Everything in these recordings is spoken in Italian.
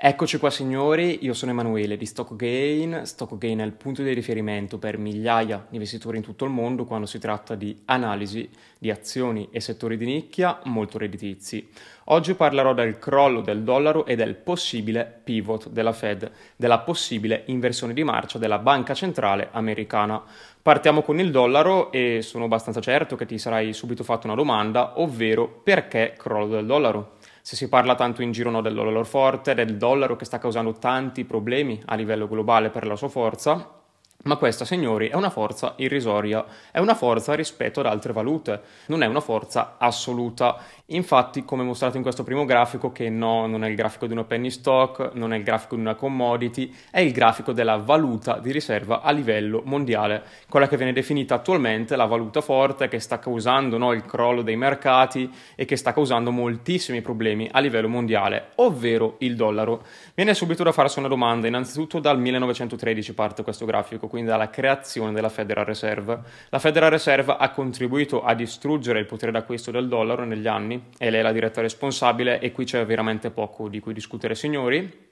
Eccoci qua signori, io sono Emanuele di StockGain. StockGain è il punto di riferimento per migliaia di investitori in tutto il mondo quando si tratta di analisi di azioni e settori di nicchia molto redditizi. Oggi parlerò del crollo del dollaro e del possibile pivot della Fed, della possibile inversione di marcia della banca centrale americana. Partiamo con il dollaro e sono abbastanza certo che ti sarai subito fatto una domanda, ovvero perché crollo del dollaro? Se si parla tanto in giro no, del dollaro forte, del dollaro che sta causando tanti problemi a livello globale per la sua forza, ma questa, signori, è una forza irrisoria, è una forza rispetto ad altre valute, non è una forza assoluta. Infatti, come mostrato in questo primo grafico, che no, non è il grafico di una penny stock, non è il grafico di una commodity, è il grafico della valuta di riserva a livello mondiale, quella che viene definita attualmente la valuta forte che sta causando no, il crollo dei mercati e che sta causando moltissimi problemi a livello mondiale, ovvero il dollaro. Viene subito da farsi una domanda, innanzitutto dal 1913 parte questo grafico quindi dalla creazione della Federal Reserve. La Federal Reserve ha contribuito a distruggere il potere d'acquisto del dollaro negli anni e lei è la diretta responsabile e qui c'è veramente poco di cui discutere, signori.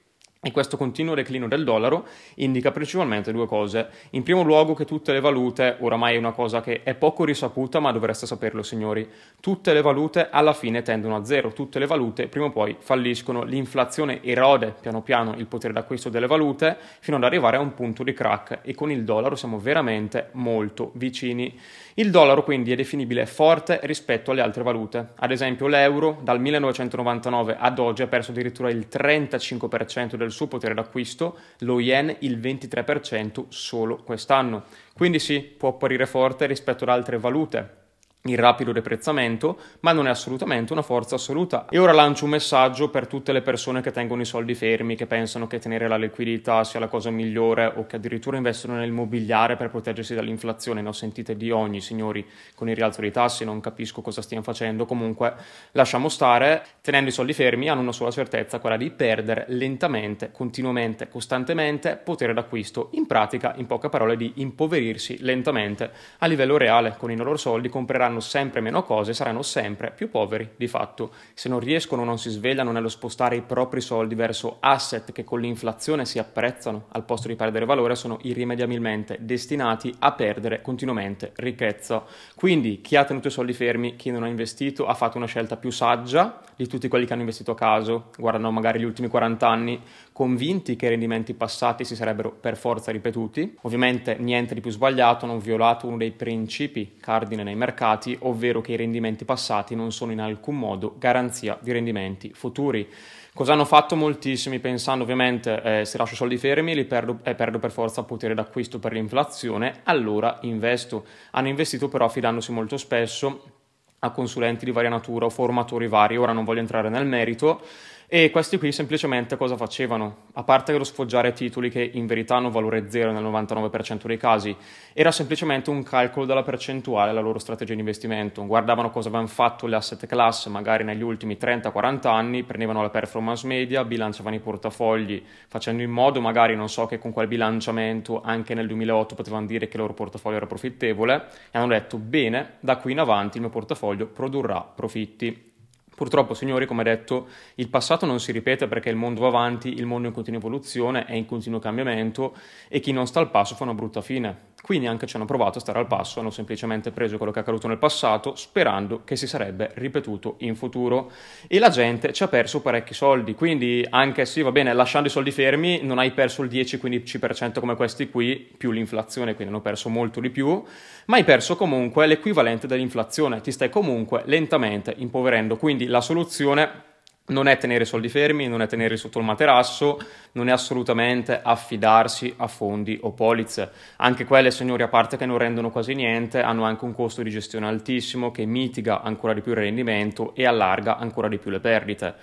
E questo continuo declino del dollaro indica principalmente due cose. In primo luogo che tutte le valute, oramai è una cosa che è poco risaputa, ma dovreste saperlo signori, tutte le valute alla fine tendono a zero, tutte le valute prima o poi falliscono, l'inflazione erode piano piano il potere d'acquisto delle valute fino ad arrivare a un punto di crack e con il dollaro siamo veramente molto vicini. Il dollaro quindi è definibile forte rispetto alle altre valute, ad esempio l'euro dal 1999 ad oggi ha perso addirittura il 35% del suo potere d'acquisto, lo yen il 23% solo quest'anno. Quindi sì, può apparire forte rispetto ad altre valute, il rapido deprezzamento, ma non è assolutamente una forza assoluta. E ora lancio un messaggio per tutte le persone che tengono i soldi fermi, che pensano che tenere la liquidità sia la cosa migliore o che addirittura investono nel mobiliare per proteggersi dall'inflazione. Ne ho sentite di ogni, signori, con il rialzo dei tassi, non capisco cosa stiano facendo. Comunque, lasciamo stare. Tenendo i soldi fermi hanno una sola certezza, quella di perdere lentamente, continuamente, costantemente potere d'acquisto. In pratica, in poche parole, di impoverirsi lentamente a livello reale. Con i loro soldi compreranno faranno sempre meno cose, saranno sempre più poveri di fatto. Se non riescono o non si svegliano nello spostare i propri soldi verso asset che con l'inflazione si apprezzano al posto di perdere valore, sono irrimediabilmente destinati a perdere continuamente ricchezza. Quindi chi ha tenuto i soldi fermi, chi non ha investito, ha fatto una scelta più saggia di tutti quelli che hanno investito a caso, guardano magari gli ultimi 40 anni, convinti che i rendimenti passati si sarebbero per forza ripetuti. Ovviamente niente di più sbagliato, hanno violato uno dei principi cardine nei mercati passati, ovvero che i rendimenti passati non sono in alcun modo garanzia di rendimenti futuri. Cosa hanno fatto moltissimi pensando ovviamente eh, se lascio soldi fermi li perdo, eh, perdo per forza potere d'acquisto per l'inflazione, allora investo. Hanno investito però affidandosi molto spesso a consulenti di varia natura o formatori vari, ora non voglio entrare nel merito, e questi qui semplicemente cosa facevano? A parte lo sfoggiare titoli che in verità hanno valore zero nel 99% dei casi, era semplicemente un calcolo della percentuale alla loro strategia di investimento. Guardavano cosa avevano fatto le asset class magari negli ultimi 30-40 anni, prendevano la performance media, bilanciavano i portafogli, facendo in modo magari, non so, che con quel bilanciamento anche nel 2008 potevano dire che il loro portafoglio era profittevole e hanno detto bene, da qui in avanti il mio portafoglio produrrà profitti. Purtroppo, signori, come detto, il passato non si ripete perché il mondo va avanti, il mondo è in continua evoluzione, è in continuo cambiamento e chi non sta al passo fa una brutta fine. Quindi anche ci hanno provato a stare al passo, hanno semplicemente preso quello che è accaduto nel passato sperando che si sarebbe ripetuto in futuro. E la gente ci ha perso parecchi soldi, quindi anche se va bene, lasciando i soldi fermi non hai perso il 10-15% come questi qui, più l'inflazione, quindi hanno perso molto di più, ma hai perso comunque l'equivalente dell'inflazione, ti stai comunque lentamente impoverendo, quindi la soluzione non è tenere i soldi fermi, non è tenerli sotto il materasso, non è assolutamente affidarsi a fondi o polizze. Anche quelle, signori, a parte che non rendono quasi niente, hanno anche un costo di gestione altissimo che mitiga ancora di più il rendimento e allarga ancora di più le perdite.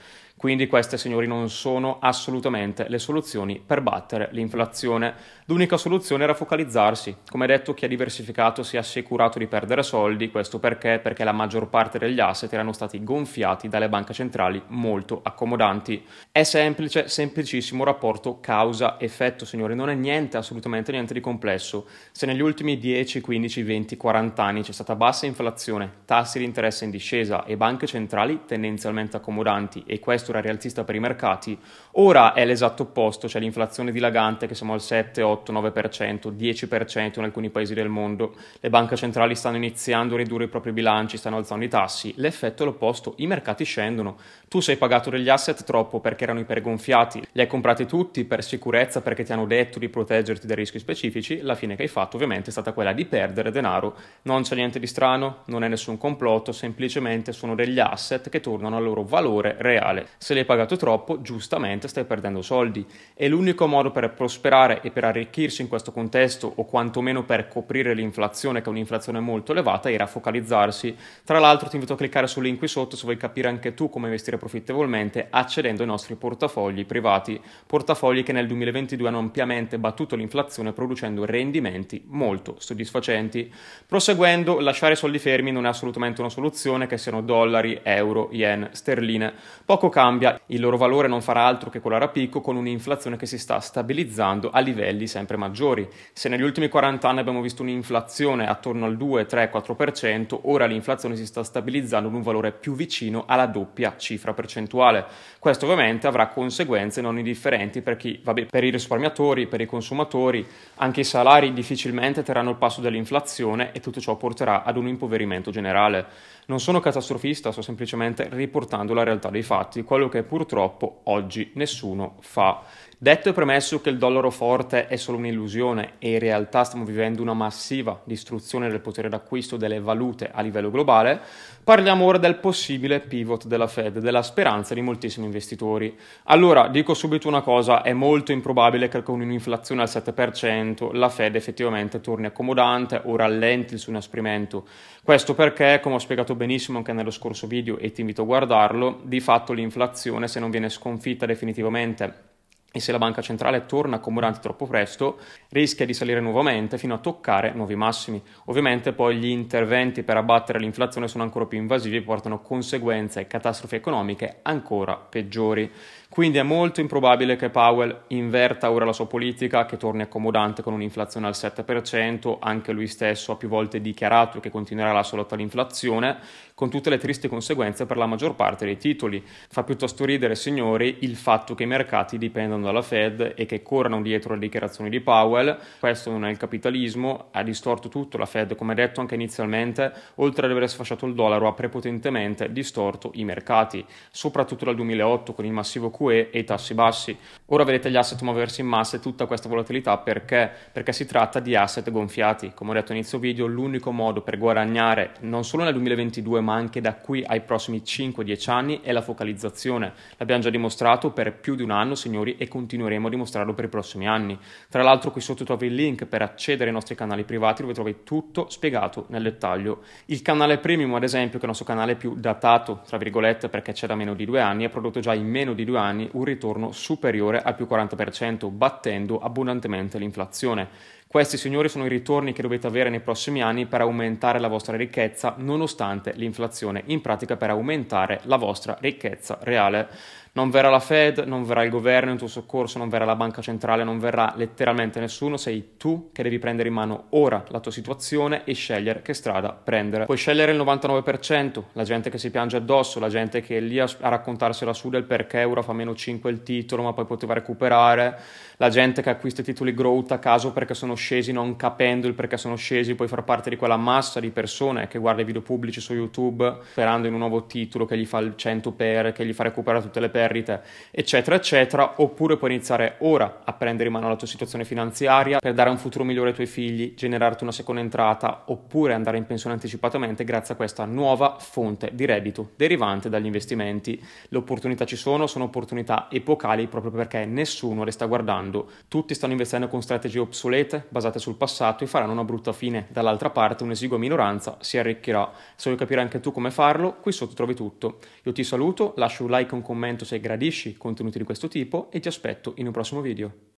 Quindi queste, signori, non sono assolutamente le soluzioni per battere l'inflazione. L'unica soluzione era focalizzarsi. Come detto, chi ha diversificato si è assicurato di perdere soldi, questo perché? Perché la maggior parte degli asset erano stati gonfiati dalle banche centrali molto accomodanti. È semplice, semplicissimo rapporto causa-effetto, signori, non è niente, assolutamente niente di complesso. Se negli ultimi 10, 15, 20, 40 anni c'è stata bassa inflazione, tassi di interesse in discesa e banche centrali tendenzialmente accomodanti e questo addirittura rialzista per i mercati, ora è l'esatto opposto, c'è l'inflazione dilagante che siamo al 7, 8, 9%, 10% in alcuni paesi del mondo, le banche centrali stanno iniziando a ridurre i propri bilanci, stanno alzando i tassi, l'effetto è l'opposto, i mercati scendono, tu sei pagato degli asset troppo perché erano ipergonfiati, li hai comprati tutti per sicurezza perché ti hanno detto di proteggerti dai rischi specifici, la fine che hai fatto ovviamente è stata quella di perdere denaro, non c'è niente di strano, non è nessun complotto, semplicemente sono degli asset che tornano al loro valore reale. Se li hai pagato troppo, giustamente stai perdendo soldi e l'unico modo per prosperare e per arricchirsi in questo contesto o quantomeno per coprire l'inflazione, che è un'inflazione molto elevata, era focalizzarsi. Tra l'altro ti invito a cliccare sul link qui sotto se vuoi capire anche tu come investire profittevolmente accedendo ai nostri portafogli privati, portafogli che nel 2022 hanno ampiamente battuto l'inflazione producendo rendimenti molto soddisfacenti. Proseguendo, lasciare soldi fermi non è assolutamente una soluzione, che siano dollari, euro, yen, sterline. Poco cambia, il loro valore non farà altro che colare a picco con un'inflazione che si sta stabilizzando a livelli sempre maggiori. Se negli ultimi 40 anni abbiamo visto un'inflazione attorno al 2, 3, 4%, ora l'inflazione si sta stabilizzando ad un valore più vicino alla doppia cifra percentuale. Questo ovviamente avrà conseguenze non indifferenti per chi, vabbè, per i risparmiatori, per i consumatori, anche i salari difficilmente terranno il passo dell'inflazione e tutto ciò porterà ad un impoverimento generale. Non sono catastrofista, sto semplicemente riportando la realtà dei fatti, quello che purtroppo oggi nessuno fa. Detto e premesso che il dollaro forte è solo un'illusione e in realtà stiamo vivendo una massiva distruzione del potere d'acquisto delle valute a livello globale, parliamo ora del possibile pivot della Fed, della speranza di moltissimi investitori. Allora, dico subito una cosa, è molto improbabile che con un'inflazione al 7% la Fed effettivamente torni accomodante o rallenti il suo inasprimento. Questo perché, come ho spiegato benissimo anche nello scorso video e ti invito a guardarlo, di fatto l'inflazione se non viene sconfitta definitivamente e se la banca centrale torna accomodante troppo presto, rischia di salire nuovamente fino a toccare nuovi massimi. Ovviamente poi gli interventi per abbattere l'inflazione sono ancora più invasivi e portano conseguenze e catastrofi economiche ancora peggiori. Quindi è molto improbabile che Powell inverta ora la sua politica, che torni accomodante con un'inflazione al 7%, anche lui stesso ha più volte dichiarato che continuerà la sua lotta all'inflazione, con tutte le tristi conseguenze per la maggior parte dei titoli. Fa piuttosto ridere, signori, il fatto che i mercati dipendano dalla Fed e che corrano dietro le dichiarazioni di Powell. Questo non è il capitalismo, ha distorto tutto. La Fed, come detto anche inizialmente, oltre ad aver sfasciato il dollaro, ha prepotentemente distorto i mercati, soprattutto dal 2008 con il massivo QE e i tassi bassi. Ora vedete gli asset muoversi in massa e tutta questa volatilità perché? Perché si tratta di asset gonfiati. Come ho detto inizio video, l'unico modo per guadagnare non solo nel 2022 ma anche da qui ai prossimi 5-10 anni è la focalizzazione. L'abbiamo già dimostrato per più di un anno, signori, e continueremo a dimostrarlo per i prossimi anni. Tra l'altro qui sotto trovi il link per accedere ai nostri canali privati dove trovi tutto spiegato nel dettaglio. Il canale premium, ad esempio, che è il nostro canale più datato, tra virgolette, perché c'è da meno di due anni, ha prodotto già in meno di due anni un ritorno superiore al più 40%, battendo abbondantemente l'inflazione. Questi, signori, sono i ritorni che dovete avere nei prossimi anni per aumentare la vostra ricchezza, nonostante l'inflazione, in pratica per aumentare la vostra ricchezza reale. Non verrà la Fed, non verrà il governo in tuo soccorso, non verrà la banca centrale, non verrà letteralmente nessuno, sei tu che devi prendere in mano ora la tua situazione e scegliere che strada prendere. Puoi scegliere il 99%, la gente che si piange addosso, la gente che è lì a, a raccontarsela su del perché ora fa meno 5 il titolo ma poi poteva recuperare, la gente che acquista i titoli growth a caso perché sono scesi non capendo il perché sono scesi, puoi far parte di quella massa di persone che guarda i video pubblici su YouTube sperando in un nuovo titolo che gli fa il 100 per, che gli fa recuperare tutte le perdite perdite, eccetera, eccetera, oppure puoi iniziare ora a prendere in mano la tua situazione finanziaria per dare un futuro migliore ai tuoi figli, generarti una seconda entrata, oppure andare in pensione anticipatamente grazie a questa nuova fonte di reddito derivante dagli investimenti. Le opportunità ci sono, sono opportunità epocali proprio perché nessuno le sta guardando. Tutti stanno investendo con strategie obsolete, basate sul passato e faranno una brutta fine. Dall'altra parte un'esigua minoranza si arricchirà. Se vuoi capire anche tu come farlo, qui sotto trovi tutto. Io ti saluto, lascio un like e un commento se gradisci contenuti di questo tipo e ti aspetto in un prossimo video.